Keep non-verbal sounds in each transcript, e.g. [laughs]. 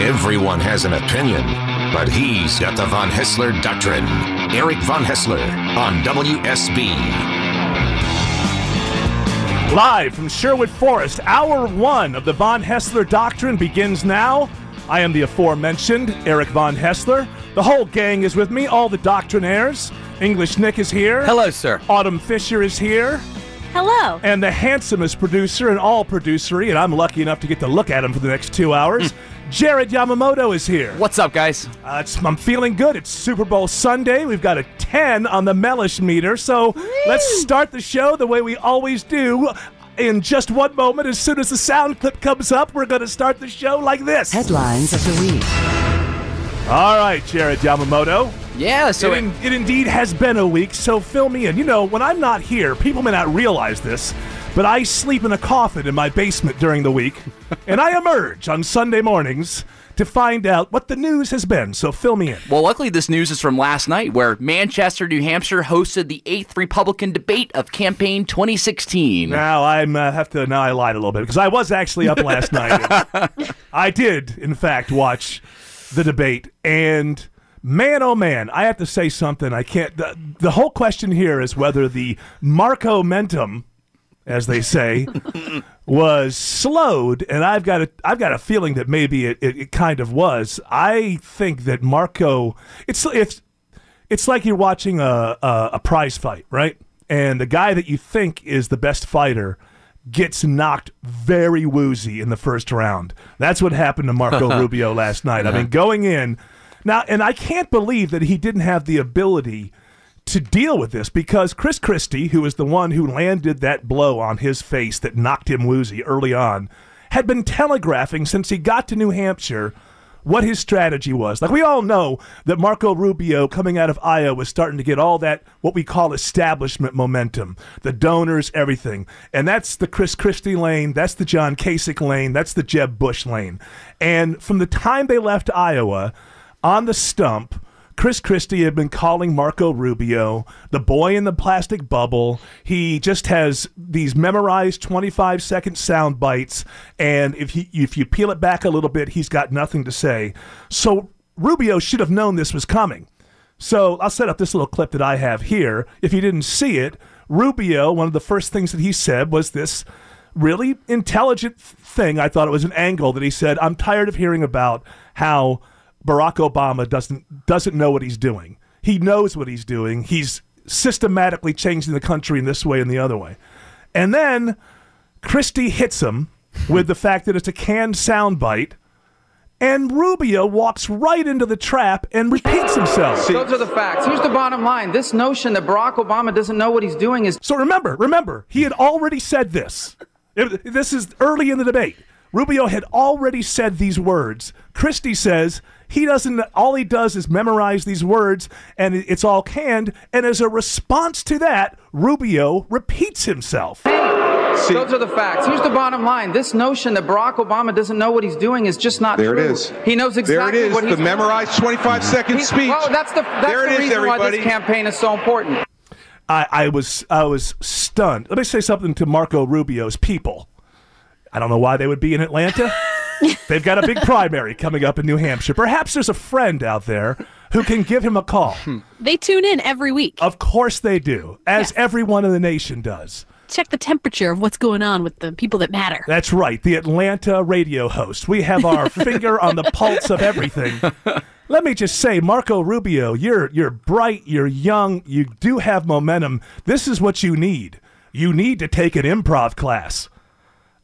Everyone has an opinion, but he's got the Von Haessler Doctrine. Eric Von Haessler on WSB. Live from Sherwood Forest, hour one of the Von Haessler Doctrine begins now. I am the aforementioned Eric Von Haessler. The whole gang is with me, all the doctrinaires. English Nick is here. Hello, sir. Autumn Fisher is here. Hello. And the handsomest producer in all producery, and I'm lucky enough to get to look at him for the next two hours. Hmm. Jared Yamamoto is here. What's up, guys? Uh, it's, I'm feeling good. It's Super Bowl Sunday. We've got a 10 on the Mellish meter. So let's start the show the way we always do. In just one moment, as soon as the sound clip comes up, we're going to start the show like this. Headlines of the week. All right, Jared Yamamoto. Yeah, so it, in- it indeed has been a week, so fill me in. You know, when I'm not here, people may not realize this, but I sleep in a coffin in my basement during the week, [laughs] and I emerge on Sunday mornings to find out what the news has been. So fill me in. well, luckily this news is from last night, where Manchester, New Hampshire, hosted the eighth Republican debate of campaign 2016. Now I'm uh, have to. Now I lied a little bit because I was actually up last [laughs] night. I did, in fact, watch the debate, and man, oh man, I have to say something. I can't. The, the whole question here is whether the Marco Mentum, as they say, [laughs] was slowed, and I've got a I've got a feeling that maybe it, it, it kind of was. I think that Marco, it's it's it's like you're watching a, a a prize fight, right? And the guy that you think is the best fighter gets knocked very woozy in the first round. That's what happened to Marco [laughs] Rubio last night. I mean, going in now, and I can't believe that he didn't have the ability to deal with this because Chris Christie, who is the one who landed that blow on his face that knocked him woozy early on, had been telegraphing since he got to New Hampshire what his strategy was. Like we all know that Marco Rubio coming out of Iowa was starting to get all that what we call establishment momentum, the donors, everything. And that's the Chris Christie lane, that's the John Kasich lane, that's the Jeb Bush lane. And from the time they left Iowa on the stump, Chris Christie had been calling Marco Rubio the boy in the plastic bubble. He just has these memorized 25 second sound bites, and if he if you peel it back a little bit, he's got nothing to say. So Rubio should have known this was coming. So I'll set up this little clip that I have here. If you didn't see it, Rubio, one of the first things that he said was this really intelligent thing. I thought it was an angle that he said, I'm tired of hearing about how Barack Obama doesn't doesn't know what he's doing. He knows what he's doing. He's systematically changing the country in this way and the other way. And then Christie hits him [laughs] with the fact that it's a canned soundbite, and Rubio walks right into the trap and repeats himself. Those are the facts. Here's the bottom line. This notion that Barack Obama doesn't know what he's doing is So remember, remember, he had already said this. It- this is early in the debate. Rubio had already said these words. Christie says he doesn't. All he does is memorize these words, and it's all canned. And as a response to that, Rubio repeats himself. those are the facts. Here's the bottom line. This notion that Barack Obama doesn't know what he's doing is just not There true. it is. He knows There exactly it is. what he's The memorized 25 second He's- speech. Well, that's the that's There it the is, reason why this campaign is so important. I, I was I was stunned. Let me say something to Marco Rubio's people. I don't know why they would be in Atlanta. [laughs] They've got a big primary coming up in New Hampshire. Perhaps there's a friend out there who can give him a call. [laughs] They tune in every week. Of course they do, as Yes. everyone in the nation does. Check the temperature of what's going on with the people that matter. That's right, the Atlanta radio host. We have our [laughs] finger on the pulse of everything. Let me just say, Marco Rubio, you're you're bright, you're young, you do have momentum. This is what you need. You need to take an improv class.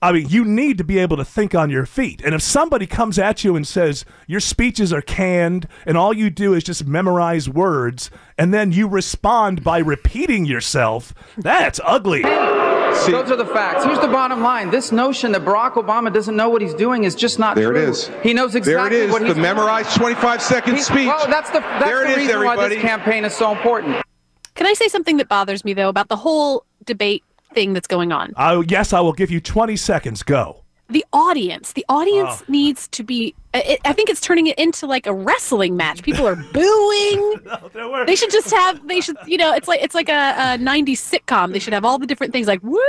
I mean, you need to be able to think on your feet. And if somebody comes at you and says your speeches are canned and all you do is just memorize words and then you respond by repeating yourself, that's ugly. See- Those are the facts. Here's the bottom line. This notion that Barack Obama doesn't know what he's doing is just not There true. it is. He knows exactly There it is. what he's The memorized 25 second He's- speech. Well, that's the that's there the it is, reason why this campaign is so important. Can I say something that bothers me though about the whole debate thing that's going on? Oh, yes, I will give you 20 seconds. Go. The audience, the audience Oh. needs to be. I I think it's turning it into like a wrestling match. People are booing. [laughs] Were- They should just have. They should. You know, it's like it's like a, a '90s sitcom. They should have all the different things like woo,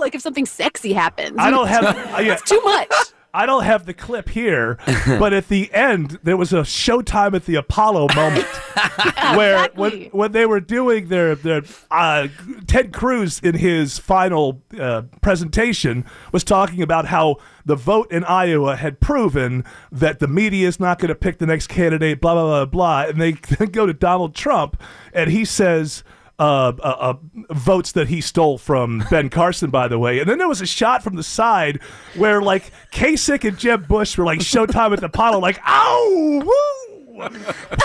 like if something sexy happens. I don't have. [laughs] uh, yeah. It's too much. I don't have the clip here, [laughs] but at the end there was a Showtime at the Apollo moment [laughs] where when, when they were doing their their uh, Ted Cruz in his final uh, presentation was talking about how the vote in Iowa had proven that the media is not going to pick the next candidate, blah blah blah blah, and they [laughs] go to Donald Trump and he says. Uh, uh, uh, votes that he stole from Ben Carson, by the way. And then there was a shot from the side where, like, Kasich and Jeb Bush were like Showtime at the Apollo, like, ow, woo,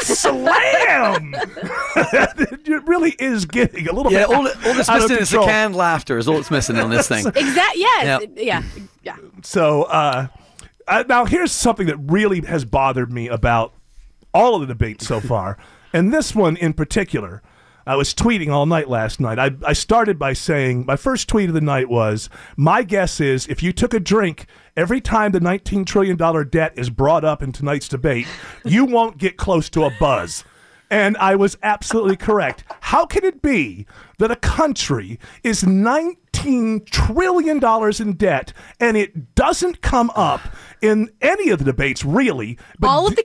slam. [laughs] it really is getting a little Yeah, bit all, all that's out of missing is the canned laughter. Is all that's missing on this thing. Exactly. Yes. Yep. Yeah. Yeah. So uh, uh, now here's something that really has bothered me about all of the debates so far, and this one in particular. I was tweeting all night last night. I, I started by saying my first tweet of the night was My guess is if you took a drink every time the $19 trillion debt is brought up in tonight's debate, you won't get close to a buzz. And I was absolutely correct. How can it be that a country is $19 trillion in debt and it doesn't come up in any of the debates, really? But all of the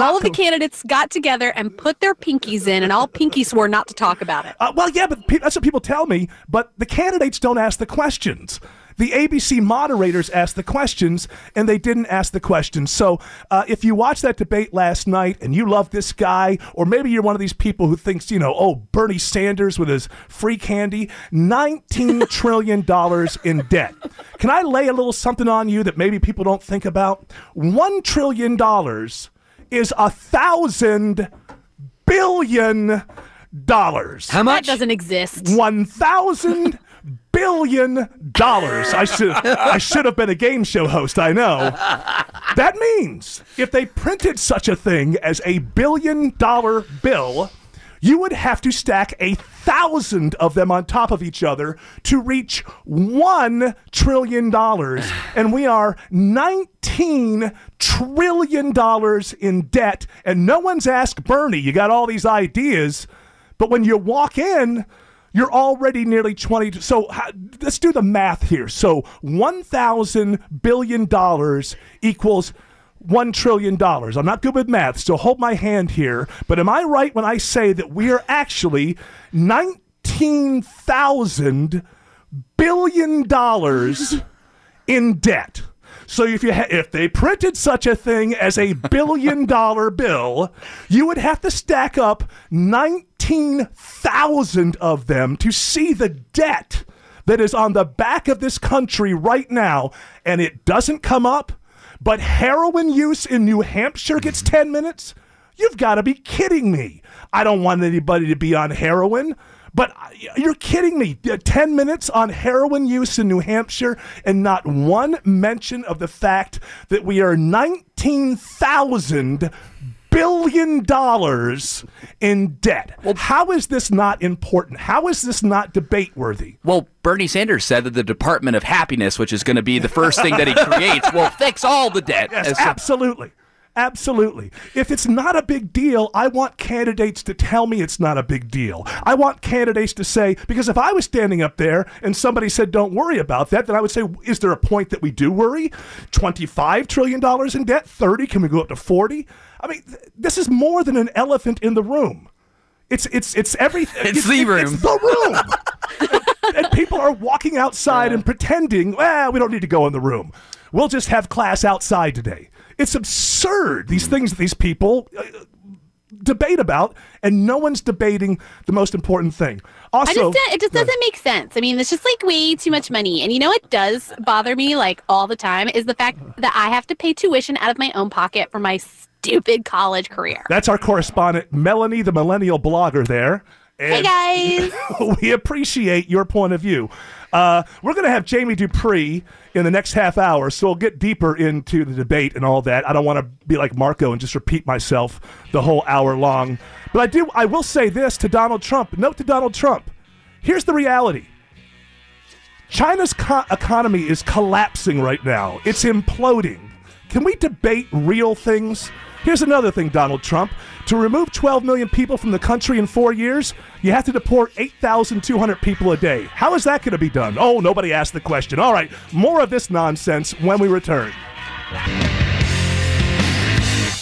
all of the candidates got together and put their pinkies in, and all pinky swore not to talk about it. Uh, well, yeah, but pe- that's what people tell me. But the candidates don't ask the questions. The ABC moderators asked the questions, and they didn't ask the questions. So, uh, if you watched that debate last night and you love this guy, or maybe you're one of these people who thinks, you know, oh, Bernie Sanders with his free candy, $19 [laughs] trillion in debt. Can I lay a little something on you that maybe people don't think about? $1 trillion is a thousand billion dollars. How much? That much? doesn't exist. One thousand billion dollars. I should I should have been a game show host. I know. That means if they printed such a thing as a billion dollar bill, you would have to stack a thousand of them on top of each other to reach one trillion dollars, [sighs] and we are nineteen trillion dollars in debt. And no one's asked Bernie. You got all these ideas, but when you walk in, you're already nearly 20. So let's do the math here. So $1,000 billion equals $1 trillion. I'm not good with math, so hold my hand here. But am I right when I say that we are actually 19,000 billion dollars [laughs] in debt? So if you ha- if they printed such a thing as a billion dollar bill, you would have to stack up 19,000 of them to see the debt that is on the back of this country right now and it doesn't come up, but heroin use in New Hampshire gets 10 minutes? You've got to be kidding me. I don't want anybody to be on heroin. But you're kidding me. Uh, 10 minutes on heroin use in New Hampshire and not one mention of the fact that we are 19,000 billion dollars in debt. Well, How is this not important? How is this not debate worthy? Well, Bernie Sanders said that the Department of Happiness, which is going to be the first thing that he [laughs] creates, will fix all the debt. Yes, so- absolutely. If it's not a big deal, I want candidates to tell me it's not a big deal. I want candidates to say, because if I was standing up there and somebody said, don't worry about that, then I would say, is there a point that we do worry? $25 trillion in debt? 30? Can we go up to 40? I mean, th- this is more than an elephant in the room. It's it's it's everything. [laughs] It's the room. It's the room. and, [laughs] and people are walking outside and pretending, well, we don't need to go in the room. We'll just have class outside today. It's absurd. These things that these people uh, debate about, and no one's debating the most important thing. Also, I just it just doesn't make sense. I mean, it's just like way too much money. And you know what does bother me like all the time is the fact [sighs] that I have to pay tuition out of my own pocket for my stupid college career. that's our correspondent, Melanie, the millennial blogger there. Hey guys. [laughs] we appreciate your point of view. Uh, we're going to have Jamie Dupree in the next half hour, so we'll get deeper into the debate and all that. I don't want to be like Marco and just repeat myself the whole hour long. But I do. I will say this to Donald Trump. Note to Donald Trump. Here's the reality. China's co- economy is collapsing right now. It's imploding. Can we debate real things? Here's another thing, Donald Trump. To remove 12 million people from the country in four years, you have to deport 8,200 people a day. How is that going to be done? Oh, nobody asked the question. All right, more of this nonsense when we return.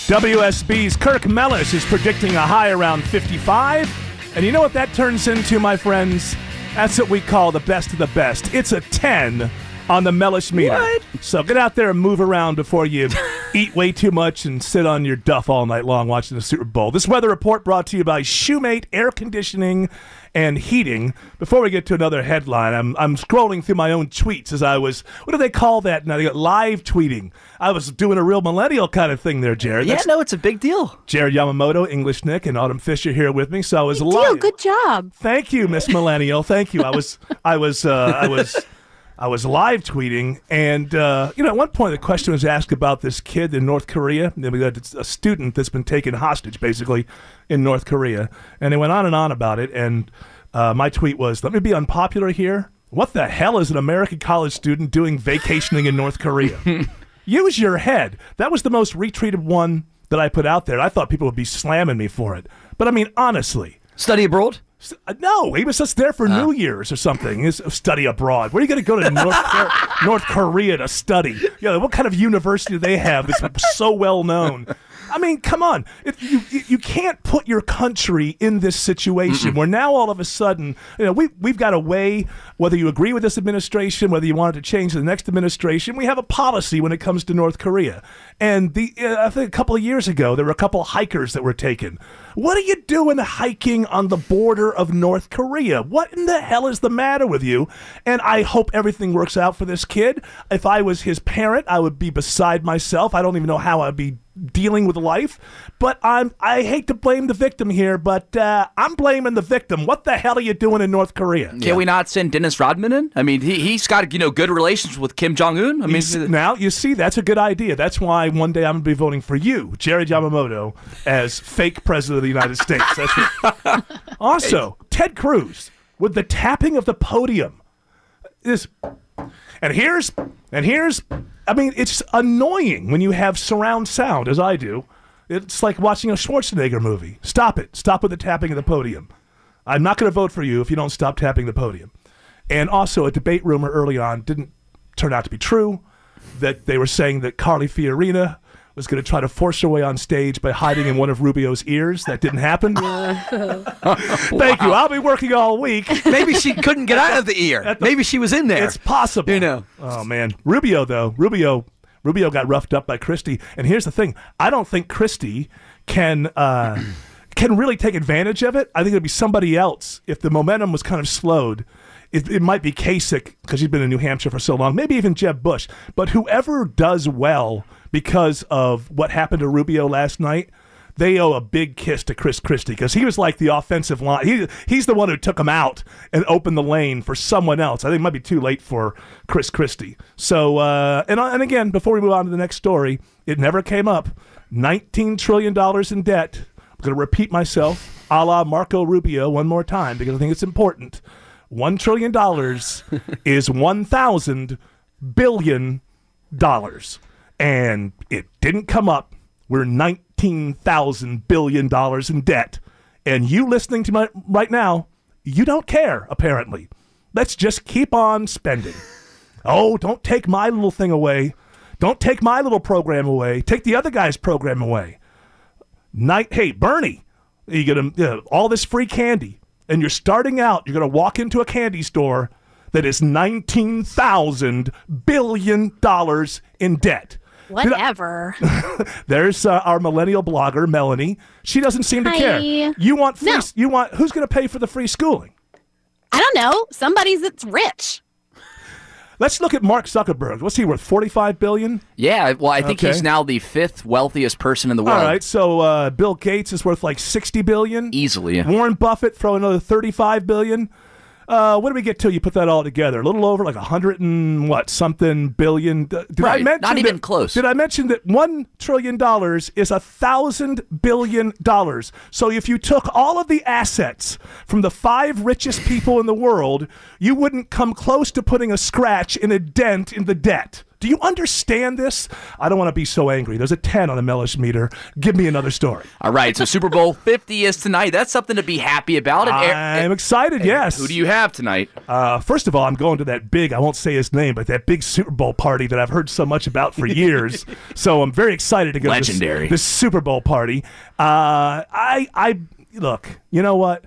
WSB's Kirk Mellish is predicting a high around 55. And you know what that turns into, my friends? That's what we call the best of the best. It's a 10 on the Mellish meter. So get out there and move around before you [laughs] eat way too much and sit on your duff all night long watching the Super Bowl. This weather report brought to you by Shoemate Air Conditioning and Heating. Before we get to another headline, I'm, I'm scrolling through my own tweets as I was, what do they call that now? They got live tweeting. I was doing a real millennial kind of thing there, Jared. Yeah, That's no, it's a big deal. Jared Yamamoto, English Nick, and Autumn Fisher here with me. So I was Deal. live. Good job. Thank you, Miss Millennial. Thank you. I was, I was, uh, I was, [laughs] I was live tweeting, and uh, you know, at one point the question was asked about this kid in North Korea. We got a student that's been taken hostage, basically, in North Korea, and they went on and on about it. And uh, my tweet was, "Let me be unpopular here. What the hell is an American college student doing vacationing in North Korea? [laughs] Use your head." That was the most retweeted one that I put out there. I thought people would be slamming me for it, but I mean, honestly. Study abroad? Uh, No, he was just there for New Year's or something. His study abroad. Where are you going to go to North, [laughs] North Korea to study? Know, what kind of university do they have that's so well known? I mean, come on. If you you- can't put your country in this situation where now all of a sudden, you know, we we've got a way. Whether you agree with this administration, whether you want it to change to the next administration, we have a policy when it comes to North Korea. And the uh, I think a couple of years ago, there were a couple of hikers that were taken. What are you doing hiking on the border of North Korea? What in the hell is the matter with you? And I hope everything works out for this kid. If I was his parent, I would be beside myself. I don't even know how I'd be dealing with life. But I'm I hate to blame the victim here, but uh, I'm blaming the victim. What the hell are you doing in North Korea? Can we not send Dennis Rodman in? I mean, he, he's got you know good relations with Kim Jong Un. I mean, You s- now you see that's a good idea. That's why one day I'm gonna be voting for you, Jerry Yamamoto, as fake president of the United States. That's what- [laughs] also, Ted Cruz with the tapping of the podium. This and here's and here's I mean it's annoying when you have surround sound as I do. It's like watching a Schwarzenegger movie. Stop it. Stop with the tapping of the podium. I'm not going to vote for you if you don't stop tapping the podium. And also, a debate rumor early on didn't turn out to be true. That they were saying that Carly Fiorina was going to try to force her way on stage by hiding in one of Rubio's ears. That didn't happen. [laughs] Thank you. I'll be working all week. Maybe she couldn't get out of the ear. Maybe she was in there. It's possible. You know. Oh man, Rubio though. Rubio, Rubio got roughed up by Christie. And here's the thing: I don't think Christie can uh, [clears throat] can really take advantage of it. I think it'd be somebody else if the momentum was kind of slowed. It, it might be Kasich because he's been in New Hampshire for so long. Maybe even Jeb Bush. But whoever does well because of what happened to Rubio last night. They owe a big kiss to Chris Christie because he was like the offensive line. He, he's the one who took him out and opened the lane for someone else. I think it might be too late for Chris Christie. So, uh, and, and again, before we move on to the next story, it never came up. $19 trillion in debt. I'm going to repeat myself a la Marco Rubio one more time because I think it's important. $1 trillion [laughs] is 1,000 billion dollars. And it didn't come up. We're $19,000 billion in debt. And you listening to my right now, you don't care, apparently. Let's just keep on spending. [laughs] Oh, don't take my little thing away. Don't take my little program away. Take the other guy's program away. Night, hey, Bernie, you get him, you know, all this free candy, and you're starting out. You're going to walk into a candy store that is nineteen thousand billion dollars in debt. I- Whatever. [laughs] there's uh, our millennial blogger Melanie. She doesn't seem to Hi. care. You want free? No. You want who's going to pay for the free schooling? I don't know. Somebody's that's rich. Let's look at Mark Zuckerberg. What's he worth? Forty-five billion. Yeah, well, I think Okay. he's now the fifth wealthiest person in the world. All right. So uh, Bill Gates is worth like sixty billion. Easily. Warren Buffett throw another thirty-five billion. Uh, what do we get to? You put that all together, a little over like a hundred and what something billion. Did I Right, mention not even that- close. Did I mention that one trillion dollars is a thousand billion dollars? So if you took all of the assets from the five richest people in the world, you wouldn't come close to putting a scratch in a dent in the debt. Do you understand this? I don't want to be so angry. There's a 10 on the Mellish meter. Give me another story. All right, so Super Bowl [laughs] 50 is tonight. That's something to be happy about. And I'm excited, yes. Who do you have tonight? Uh, first of all, I'm going to that big, I won't say his name, but that big Super Bowl party that I've heard so much about for [laughs] years. so I'm very excited to go to Legendary. this, this Super Bowl party. Uh, I, I, look, you know what?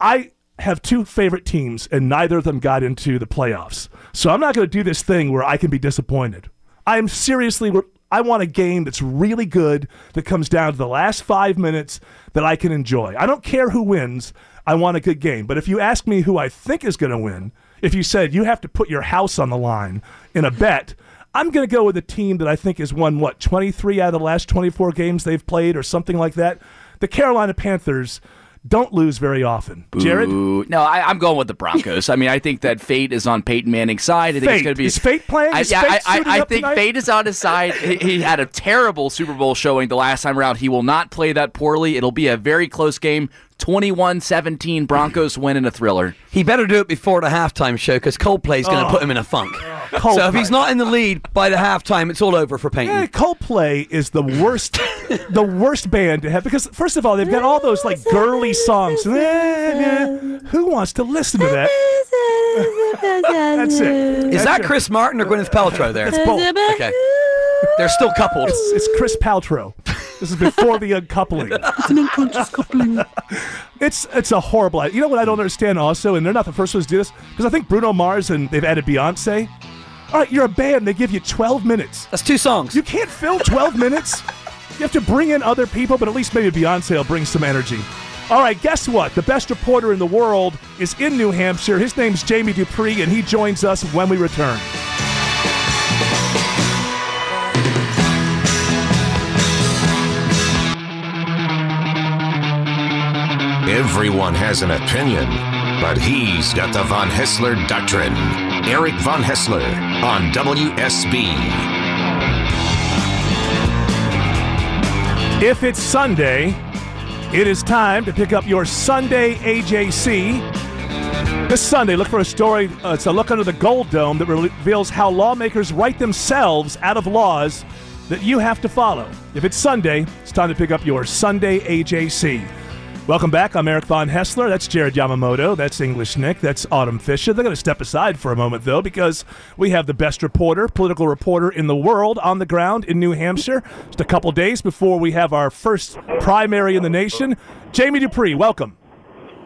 I have two favorite teams, and neither of them got into the playoffs. So I'm not going to do this thing where I can be disappointed. I am seriously. I want a game that's really good that comes down to the last five minutes that I can enjoy. I don't care who wins. I want a good game. But if you ask me who I think is going to win, if you said you have to put your house on the line in a bet, I'm going to go with a team that I think has won what 23 out of the last 24 games they've played, or something like that. The Carolina Panthers don't lose very often. Jared, no, I, I'm going with the Broncos. I mean, I think that fate is on Peyton Manning's side. I think Fate. it's going to be Is Fate playing? I, yeah, Fate I, I, I up think tonight? fate is on his side. he, he had a terrible Super Bowl showing the last time around. He will not play that poorly. It'll be a very close game. 21-17 Broncos win in a thriller. He better do it before the halftime show because Coldplay's going to oh. put him in a funk. [laughs] So if he's not in the lead by the halftime, it's all over for Peyton. Yeah, Coldplay is the worst, the worst band to have because first of all they've got all those like girly songs. Who wants to listen to that? That's it. Is that Chris Martin or Gwyneth Paltrow there? It's both. Okay. They're still coupled. It's, it's Chris Paltrow. This is before the uncoupling. It's an unconscious coupling. It's it's a horrible. You know what I don't understand also, and they're not the first ones to do this because I think Bruno Mars and they've added Beyonce. All right, you're a band. They give you 12 minutes. That's two songs. You can't fill 12 [laughs] minutes. You have to bring in other people, but at least maybe Beyonce will bring some energy. All right, guess what? The best reporter in the world is in New Hampshire. His name's Jamie Dupree, and he joins us when we return. Everyone has an opinion, but he's got the Von Haessler Doctrine. Eric Von Haessler on WSB. If it's Sunday, it is time to pick up your Sunday AJC. This Sunday, look for a story. Uh, it's a look under the gold dome that reveals how lawmakers write themselves out of laws that you have to follow. If it's Sunday, it's time to pick up your Sunday AJC. Welcome back. I'm Eric Von Haessler. That's Jared Yamamoto. That's English Nick. That's Autumn Fisher. They're going to step aside for a moment, though, because we have the best reporter, political reporter in the world on the ground in New Hampshire. Just a couple days before we have our first primary in the nation. Jamie Dupree, welcome.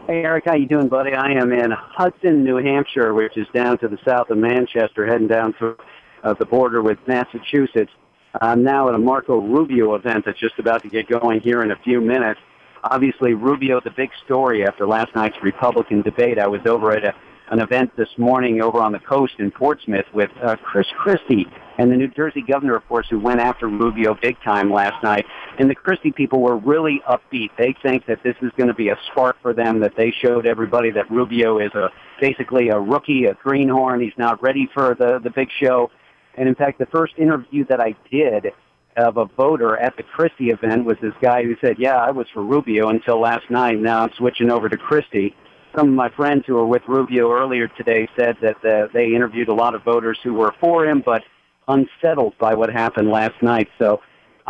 Hey Eric, how you doing, buddy? I am in Hudson, New Hampshire, which is down to the south of Manchester, heading down to uh, the border with Massachusetts. I'm now at a Marco Rubio event that's just about to get going here in a few minutes. Obviously, Rubio, the big story after last night's Republican debate. I was over at a, an event this morning over on the coast in Portsmouth with uh, Chris Christie and the New Jersey governor, of course, who went after Rubio big time last night. And the Christie people were really upbeat. They think that this is going to be a spark for them, that they showed everybody that Rubio is a basically a rookie, a greenhorn. He's not ready for the, the big show. And in fact, the first interview that I did of a voter at the Christie event was this guy who said, yeah, I was for Rubio until last night. Now I'm switching over to Christie. Some of my friends who were with Rubio earlier today said that uh, they interviewed a lot of voters who were for him, but unsettled by what happened last night. So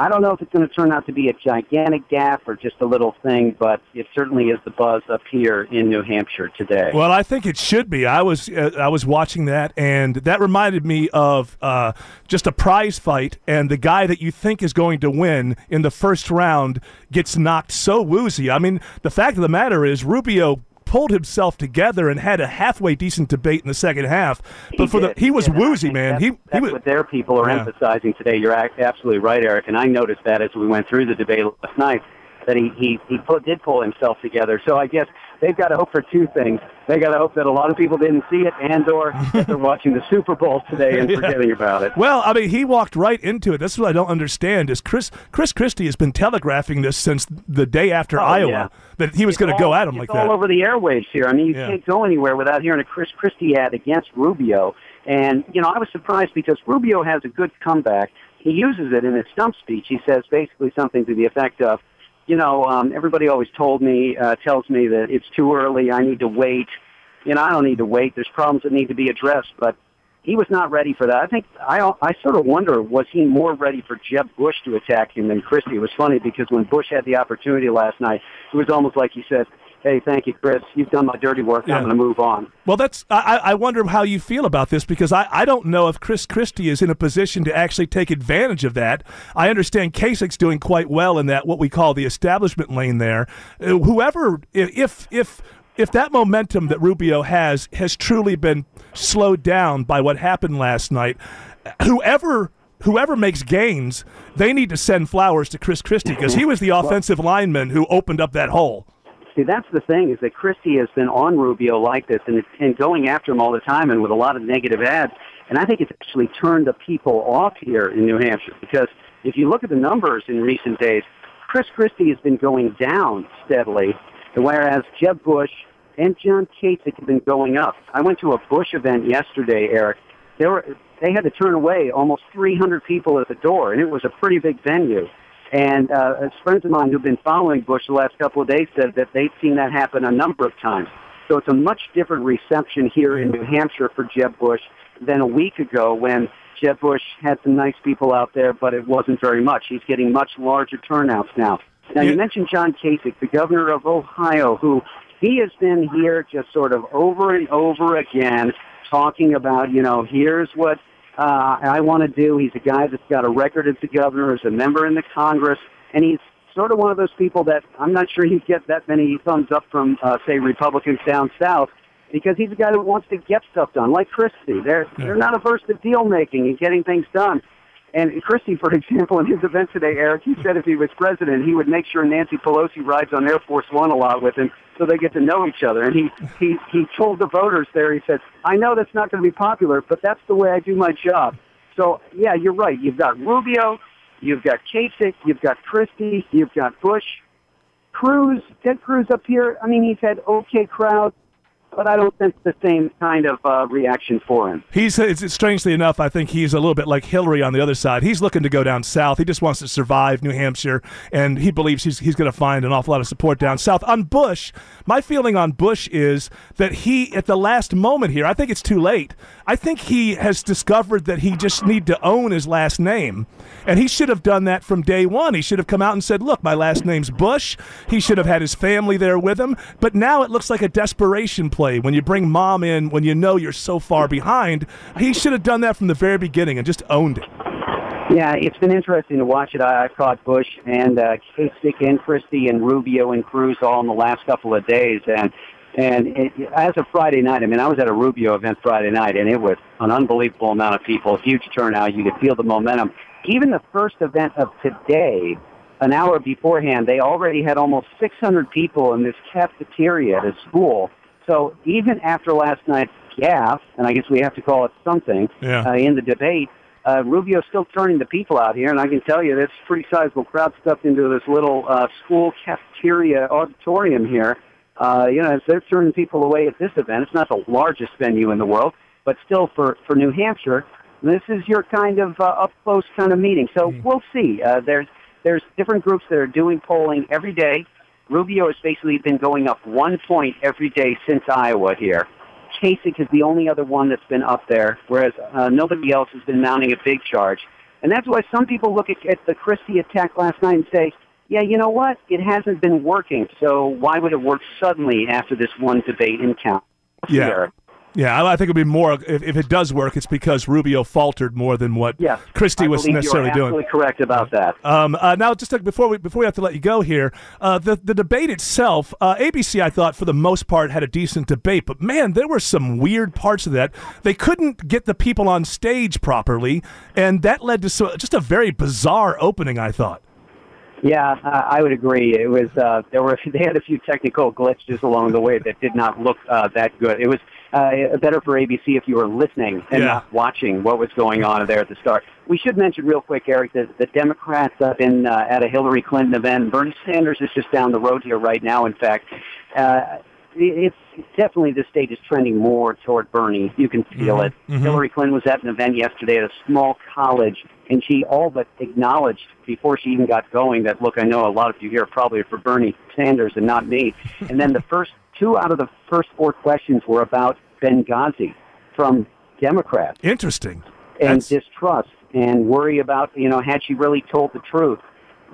I don't know if it's going to turn out to be a gigantic gap or just a little thing, but it certainly is the buzz up here in New Hampshire today. Well, I think it should be. I was uh, I was watching that, and that reminded me of uh, just a prize fight, and the guy that you think is going to win in the first round gets knocked so woozy. I mean, the fact of the matter is, Rubio pulled himself together and had a halfway decent debate in the second half. But for did, the he was woozy, man. That's, He he that's was. what their people are Yeah. emphasizing today. You're ac- absolutely right, Eric, and I noticed that as we went through the debate last night that he he he put, did pull himself together. So I guess they've got to hope for two things. They got to hope that a lot of people didn't see it, and or [laughs] that they're watching the Super Bowl today and [laughs] forgetting about it. Well, I mean, he walked right into it. This is what I don't understand is Chris Chris Christie has been telegraphing this since the day after Oh, Iowa yeah. that he was going to go at him it's like all that. over the airwaves here. I mean, you Yeah. can't go anywhere without hearing a Chris Christie ad against Rubio. And you know, I was surprised because Rubio has a good comeback. He uses it in his stump speech. He says basically something to the effect of, you know, um, everybody always told me, uh, tells me that it's too early. I need to wait. You know, I don't need to wait. There's problems that need to be addressed, but he was not ready for that. I think I I sort of wonder was he more ready for Jeb Bush to attack him than Christie? It was funny because when Bush had the opportunity last night, it was almost like he said, "Hey, thank you, Chris. You've done my dirty work. Yeah. I'm going to move on." Well, that's I, I wonder how you feel about this because I, I don't know if Chris Christie is in a position to actually take advantage of that. I understand Kasich's doing quite well in that what we call the establishment lane there. Uh, whoever if if if that momentum that Rubio has has truly been slowed down by what happened last night, whoever whoever makes gains, they need to send flowers to Chris Christie because he was the offensive lineman who opened up that hole. See, that's the thing is that Christie has been on Rubio like this and, and going after him all the time and with a lot of negative ads. And I think it's actually turned the people off here in New Hampshire because if you look at the numbers in recent days, Chris Christie has been going down steadily, whereas Jeb Bush and John Kasich have been going up. I went to a Bush event yesterday, Eric. There were, they had to turn away almost 300 people at the door, and it was a pretty big venue. And uh, as friends of mine who've been following Bush the last couple of days said that they've seen that happen a number of times. So it's a much different reception here in New Hampshire for Jeb Bush than a week ago when Jeb Bush had some nice people out there, but it wasn't very much. He's getting much larger turnouts now. Now, you mentioned John Kasich, the governor of Ohio, who he has been here just sort of over and over again talking about, you know, here's what uh, I want to do. He's a guy that's got a record as a governor, as a member in the Congress, and he's sort of one of those people that I'm not sure he'd get that many thumbs up from, uh, say, Republicans down south, because he's a guy that wants to get stuff done, like Christie. They're they're not averse to deal making and getting things done. And Christie, for [laughs] example, in his event today, Eric, he said if he was president, he would make sure Nancy Pelosi rides on Air Force One a lot with him so they get to know each other. And he, he, he told the voters there, he said, I know that's not going to be popular, but that's the way I do my job. So, yeah, you're right. You've got Rubio, you've got Kasich, you've got Christie, you've got Bush. Cruz, Ted Cruz up here, I mean, he's had okay crowd, but I don't sense the same kind of uh, reaction for him. He's it's strangely enough, I think he's a little bit like Hillary on the other side. He's looking to go down south. He just wants to survive New Hampshire, and he believes he's he's going to find an awful lot of support down south. On Bush, my feeling on Bush is that he, at the last moment here, I think it's too late. I think he has discovered that he just need to own his last name, and he should have done that from day one. He should have come out and said, "Look, my last name's Bush." He should have had his family there with him. But now it looks like a desperation play when you bring mom in when you know you're so far behind. He should have done that from the very beginning and just owned it. Yeah, it's been interesting to watch it. I, I've caught Bush and uh, Kasich and Christie and Rubio and Cruz all in the last couple of days, and and it, as of Friday night, I mean, I was at a Rubio event Friday night, and it was an unbelievable amount of people, huge turnout. You could feel the momentum. Even the first event of today, an hour beforehand, they already had almost 600 people in this cafeteria at a school. So even after last night's gaffe, and I guess we have to call it something, Yeah. uh, in the debate, uh, Rubio's still turning the people out here, and I can tell you that's a pretty sizable crowd stuffed into this little uh, school cafeteria auditorium here. Uh, you know, as they're turning people away at this event, it's not the largest venue in the world, but still for, for New Hampshire, this is your kind of uh, up close kind of meeting. So we'll see. Uh, there's there's different groups that are doing polling every day. Rubio has basically been going up one point every day since Iowa here. Kasich is the only other one that's been up there, whereas uh, nobody else has been mounting a big charge. And that's why some people look at, at the Christie attack last night and say, yeah, you know what? It hasn't been working, so why would it work suddenly after this one debate in count? Yeah. Yeah, I I think it'd be more if, if it does work, it's because Rubio faltered more than what Yes, Christie was necessarily you are doing. absolutely correct about that. Um, uh, now, just like before we before we have to let you go here, uh, the the debate itself, uh, ABC, I thought for the most part had a decent debate, but man, there were some weird parts of that. They couldn't get the people on stage properly, and that led to so, just a very bizarre opening. I thought. Yeah, I would agree. It was uh, there were [laughs] they had a few technical glitches along the way that did not look uh, that good. It was uh, better for ABC if you were listening and Yeah. not watching what was going on there at the start. We should mention real quick, Eric, that the Democrats have been uh, at a Hillary Clinton event. Bernie Sanders is just down the road here right now. In fact, uh, it's definitely the state is trending more toward Bernie. You can feel it. Hillary Clinton was at an event yesterday at a small college, and she all but acknowledged before she even got going that, look, I know a lot of you here probably are for Bernie Sanders and not me. [laughs] and then the first two out of the first four questions were about Benghazi from Democrats Interesting. and That's- distrust and worry about, you know, had she really told the truth.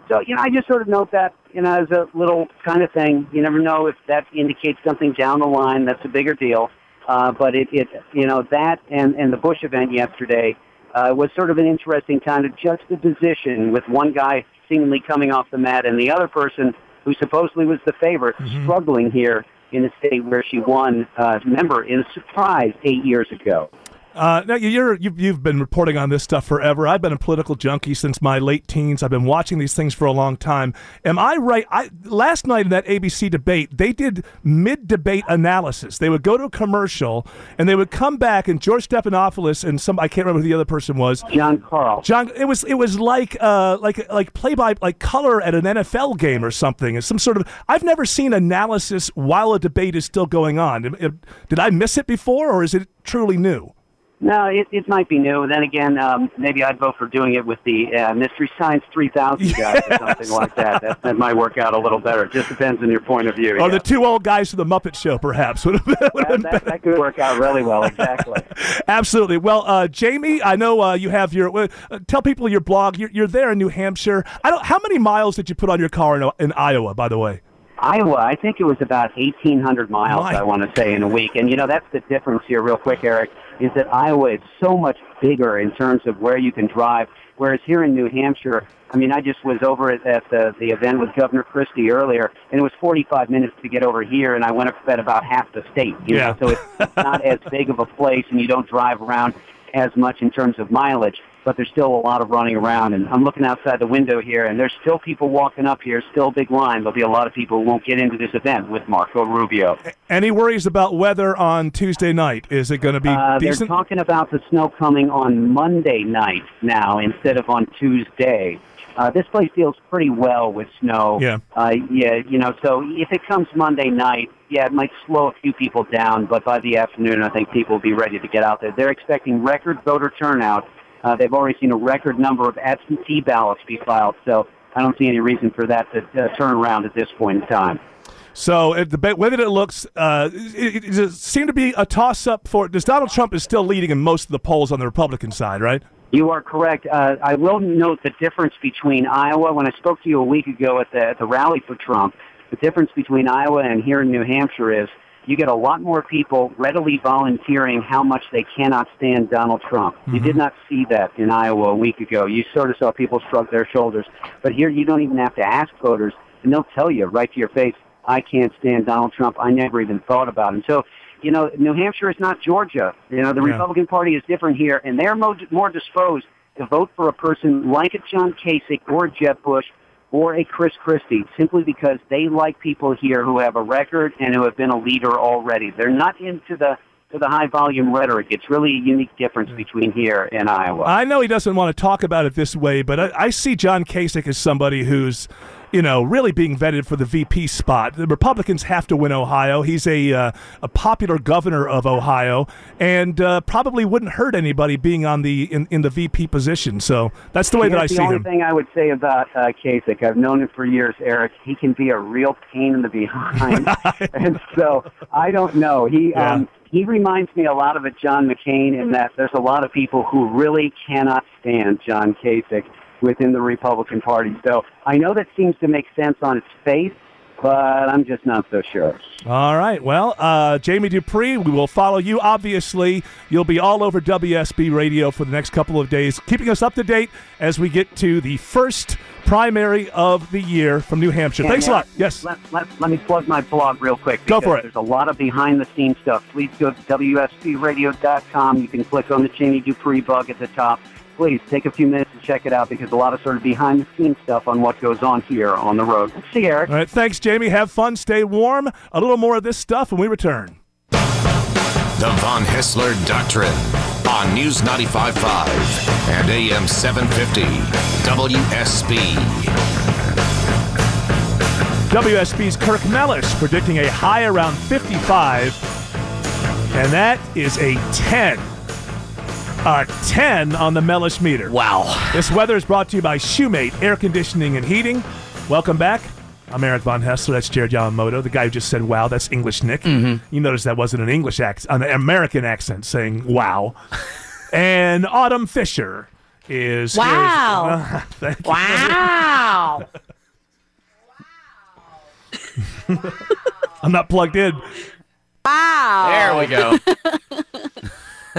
So, you know, I just sort of note that, you know, as a little kind of thing. You never know if that indicates something down the line that's a bigger deal. Uh, but it, it, you know, that and, and the Bush event yesterday uh, was sort of an interesting kind of juxtaposition with one guy seemingly coming off the mat and the other person who supposedly was the favorite struggling here in a state where she won, uh, remember, in a surprise eight years ago. Uh, now you're you've, you've been reporting on this stuff forever. I've been a political junkie since my late teens. I've been watching these things for a long time. Am I right? I last night in that ABC debate, they did mid-debate analysis. They would go to a commercial and they would come back, and George Stephanopoulos and some I can't remember who the other person was. John Karl. John, it was it was like uh like like play by like color at an NFL game or something. It's some sort of I've never seen analysis while a debate is still going on. Did I miss it before, or is it truly new? No, it, it might be new. Then again, um, maybe I'd vote for doing it with the uh, Mystery Science 3000 guys or [laughs] something like that. that. That might work out a little better. It just depends on your point of view. Or yeah. the two old guys from the Muppet Show, perhaps would have been, would have that, been that, that could work out really well, exactly. [laughs] Absolutely. Well, uh, Jamie, I know uh, you have your. Uh, tell people your blog. You're, you're there in New Hampshire. I don't. How many miles did you put on your car in, in Iowa? By the way. Iowa, I think it was about 1,800 miles, My- I want to say, in a week. And, you know, that's the difference here, real quick, Eric, is that Iowa is so much bigger in terms of where you can drive, whereas here in New Hampshire, I mean, I just was over at, at the, the event with Governor Christie earlier, and it was 45 minutes to get over here, and I went up at about half the state. You Yeah. Know? So it's, it's not as big of a place, and you don't drive around as much in terms of mileage, but there's still a lot of running around. And I'm looking outside the window here, and there's still people walking up here, still a big line. There'll be a lot of people who won't get into this event with Marco Rubio. Any worries about weather on Tuesday night? Is it going to be Uh, they're talking about the snow coming on Monday night now instead of on Tuesday. Uh, this place deals pretty well with snow. Yeah. Uh, yeah, you know, so if it comes Monday night, yeah, it might slow a few people down, but by the afternoon, I think people will be ready to get out there. They're expecting record voter turnout. Uh, they've already seen a record number of absentee ballots be filed, so I don't see any reason for that to uh, turn around at this point in time. So the way that it looks, uh, it, it, it does to be a toss-up for. Does Donald Trump is still leading in most of the polls on the Republican side, right? You are correct. Uh, I will note the difference between Iowa. When I spoke to you a week ago at the, at the rally for Trump, the difference between Iowa and here in New Hampshire is you get a lot more people readily volunteering how much they cannot stand Donald Trump. You did mm-hmm. not see that in Iowa a week ago. You sort of saw people shrug their shoulders. But here you don't even have to ask voters, and they'll tell you right to your face, I can't stand Donald Trump. I never even thought about him. So, you know, New Hampshire is not Georgia. You know, the Yeah. Republican Party is different here, and they're mo- more disposed to vote for a person like a John Kasich or a Jeb Bush or a Chris Christie simply because they like people here who have a record and who have been a leader already. They're not into the to the high volume rhetoric. It's really a unique difference mm. between here and Iowa. I know he doesn't want to talk about it this way, but I, I see John Kasich as somebody who's, you know, really being vetted for the VP spot. The Republicans have to win Ohio. He's a uh, a popular governor of Ohio, and uh, probably wouldn't hurt anybody being on the in, in the VP position. So that's the way that I Here's see the only thing I would say about uh, Kasich, I've known him for years, Eric. He can be a real pain in the behind, [laughs] and so I don't know. He Yeah. um, he reminds me a lot of a John McCain in that there's a lot of people who really cannot stand John Kasich within the Republican Party. So I know that seems to make sense on its face, but I'm just not so sure. All right. Well, uh, Jamie Dupree, we will follow you. Obviously, you'll be all over WSB Radio for the next couple of days, keeping us up to date as we get to the first primary of the year from New Hampshire. And, Thanks a lot. Yes. Let, let, let me plug my blog real quick. Go for it. There's a lot of behind the scenes stuff. Please go to WSBradio.com. You can click on the Jamie Dupree bug at the top. Please take a few minutes to check it out because a lot of sort of behind the scenes stuff on what goes on here on the road. See you, Eric. All right, thanks, Jamie. Have fun, stay warm. A little more of this stuff when we return. The Von Haessler Doctrine on News 95.5 and AM 750 WSB. WSB's Kirk Mellish predicting a high around 55, and that is a 10. A 10 on the Mellish meter. Wow. This weather is brought to you by Shoemate Air Conditioning and Heating. Welcome back. I'm Eric Von Haessler. That's Jared Yamamoto, the guy who just said "wow." That's English Nick. Mm-hmm. You notice that wasn't an English accent, an American accent saying "wow." [laughs] and Autumn Fisher is here- Wow. [laughs] Thank you. Wow. [laughs] I'm not plugged in. wow. There we go.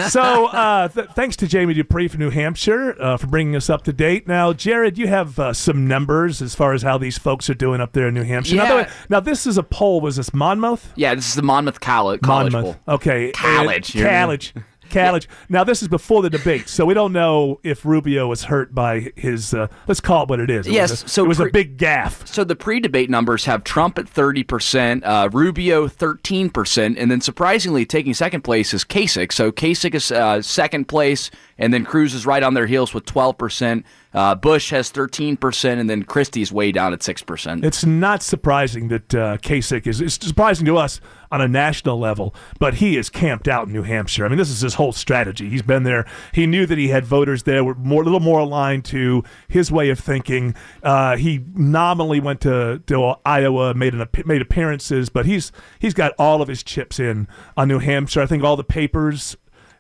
So uh, th- thanks to Jamie Dupree from New Hampshire uh, for bringing us up to date. Now, Jared, you have uh, some numbers as far as how these folks are doing up there in New Hampshire. Now, Yeah. the way- now, this is a poll. Was this Monmouth? Yeah, this is the Monmouth College. College Monmouth. Okay. College, College. College. Now, this is before the debate, so we don't know if Rubio was hurt by his. Uh, let's call it what it is. It Yes, was a, so it was pre- a big gaff. So the pre-debate numbers have Trump at 30%, uh, Rubio 13%, and then surprisingly taking second place is Kasich. So Kasich is uh, second place, and then Cruz is right on their heels with 12%. Uh, Bush has 13%, and then Christie's way down at 6%. It's not surprising that uh, Kasich is. It's surprising to us on a national level, but he is camped out in New Hampshire. I mean, this is his whole strategy. He's been there. He knew that he had voters there were more, a little more aligned to his way of thinking. Uh, he nominally went to, to Iowa, made an made appearances, but he's he's got all of his chips in on New Hampshire. I think all the papers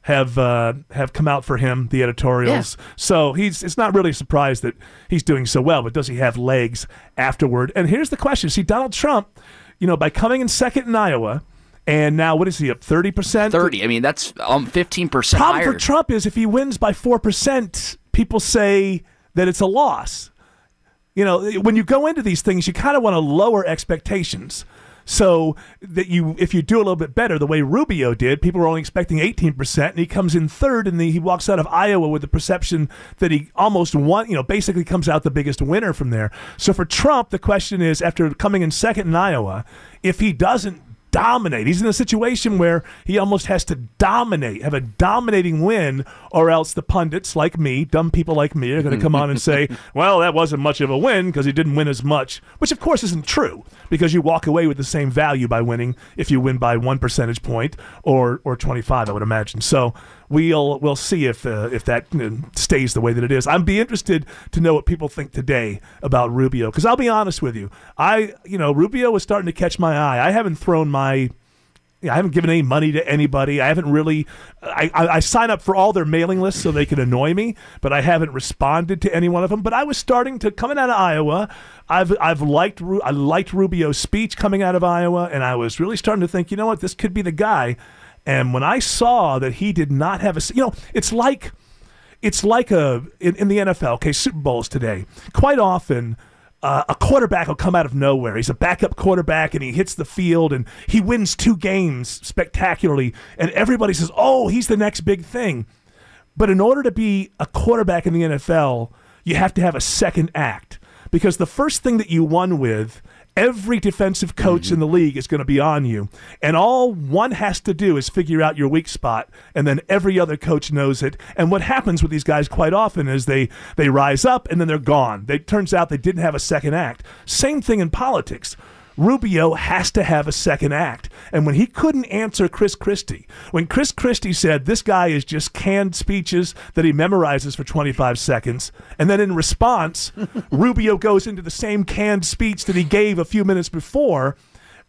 have uh, have come out for him, the editorials. So he's it's not really a surprise that he's doing so well, but does he have legs afterward? And here's the question: See, Donald Trump, you know, by coming in second in Iowa, and now what is he up thirty percent? 30. I mean, that's um, 15% Problem higher. for Trump is if he wins by four percent, people say that it's a loss. You know, when you go into these things, you kind of want to lower expectations. So that you, if you do a little bit better, the way Rubio did, people were only expecting 18%, and he comes in third, and the, he walks out of Iowa with the perception that he almost won, you know, basically comes out the biggest winner from there. So for Trump, the question is, after coming in second in Iowa, if he doesn't dominate. He's in a situation where he almost has to dominate, have a dominating win, or else the pundits like me, dumb people like me, are going to come on and say, [laughs] well, that wasn't much of a win because he didn't win as much, which of course isn't true because you walk away with the same value by winning if you win by one percentage point or or 25, I would imagine. So we'll we'll see if uh, if that uh, stays the way that it is. I'd be interested to know what people think today about Rubio because I'll be honest with you, I you know Rubio was starting to catch my eye. I haven't thrown my I haven't given any money to anybody. I haven't really. I, I, I sign up for all their mailing lists so they can annoy me, but I haven't responded to any one of them. But I was starting to coming out of Iowa. I've I've liked I liked Rubio's speech coming out of Iowa, and I was really starting to think, you know what, this could be the guy. And when I saw that he did not have a, you know, it's like it's like a in, in the NFL. Okay, Super Bowls today. Quite often, uh, a quarterback will come out of nowhere. He's a backup quarterback, and he hits the field, and he wins two games spectacularly, and everybody says, "Oh, he's the next big thing." But in order to be a quarterback in the NFL, you have to have a second act because the first thing that you won with, every defensive coach in mm-hmm. the league is going to be on you. And all one has to do is figure out your weak spot, and then every other coach knows it. And what happens with these guys quite often is they they rise up and then they're gone. It turns out they didn't have a second act. Same thing in politics. Rubio has to have a second act. And when he couldn't answer Chris Christie, when Chris Christie said this guy is just canned speeches that he memorizes for 25 seconds, and then in response, [laughs] Rubio goes into the same canned speech that he gave a few minutes before,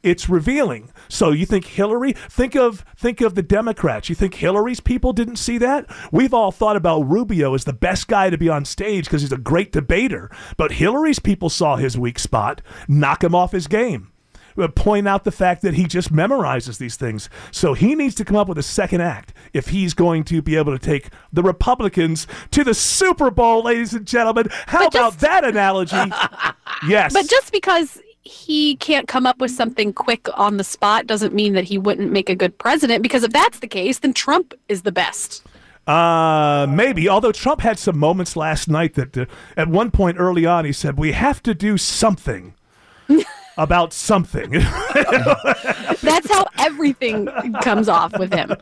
it's revealing. So you think Hillary? Think of think of the Democrats. You think Hillary's people didn't see that? We've all thought about Rubio as the best guy to be on stage because he's a great debater. But Hillary's people saw his weak spot, knock him off his game. Uh, Point out the fact that he just memorizes these things. So he needs to come up with a second act if he's going to be able to take the Republicans to the Super Bowl, ladies and gentlemen. How about that analogy? [laughs] yes. But just because he can't come up with something quick on the spot doesn't mean that he wouldn't make a good president. Because if that's the case, then Trump is the best. Uh, maybe. Although Trump had some moments last night that, uh, at one point early on, he said, "We have to do something." [laughs] about something. [laughs] That's how everything comes off with him.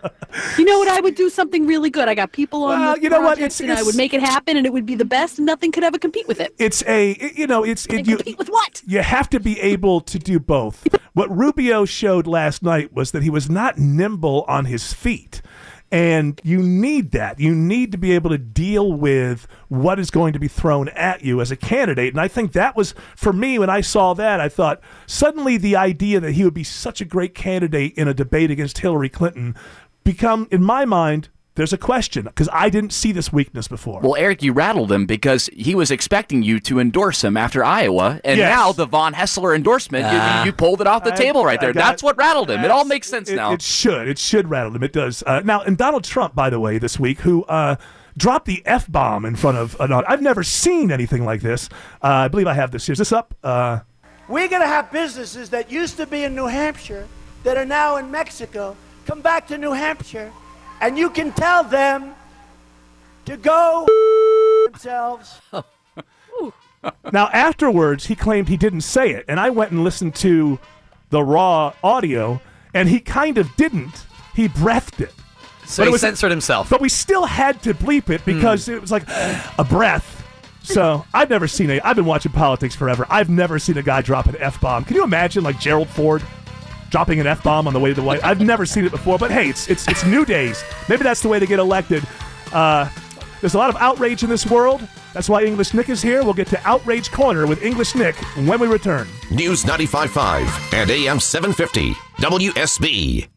You know what? I would do something really good. I got people on Well, the you know what? It's- and I would make it happen, and it would be the best, and nothing could ever compete with it. It's a, you know, it's it, you, compete with what? you have to be able to do both. [laughs] What Rubio showed last night was that he was not nimble on his feet. And you need that. You need to be able to deal with what is going to be thrown at you as a candidate. And I think that was, for me, when I saw that, I thought suddenly the idea that he would be such a great candidate in a debate against Hillary Clinton become, in my mind, there's a question because I didn't see this weakness before. Well, Eric, you rattled him because he was expecting you to endorse him after Iowa, and Yes. now the Von Haessler endorsement, you- Ah. you, pulled it off the I- table right there. got- That's what rattled him. It all makes sense it, now. It should. It should rattle him. It does. Uh, now, and Donald Trump, by the way, this week, who uh, dropped the f bomb in front of an. audience. I've never seen anything like this. Uh, I believe I have this. Is this up? Uh, We're going to have businesses that used to be in New Hampshire that are now in Mexico come back to New Hampshire, and you can tell them to go [laughs] themselves. [laughs] now, afterwards, he claimed he didn't say it, and I went and listened to the raw audio, and he kind of didn't. He breathed it. So But he it was- censored himself. But we still had to bleep it because hmm. it was like a breath. So I've never seen a. I've been watching politics forever. I've never seen a guy drop an f bomb. Can you imagine like Gerald Ford dropping an f bomb on the way to the White? I've never seen it before. But hey, it's it's it's new days. Maybe that's the way to get elected. Uh, there's a lot of outrage in this world. That's why English Nick is here. We'll get to Outrage Corner with English Nick when we return. News 95.5 and AM 750 WSB.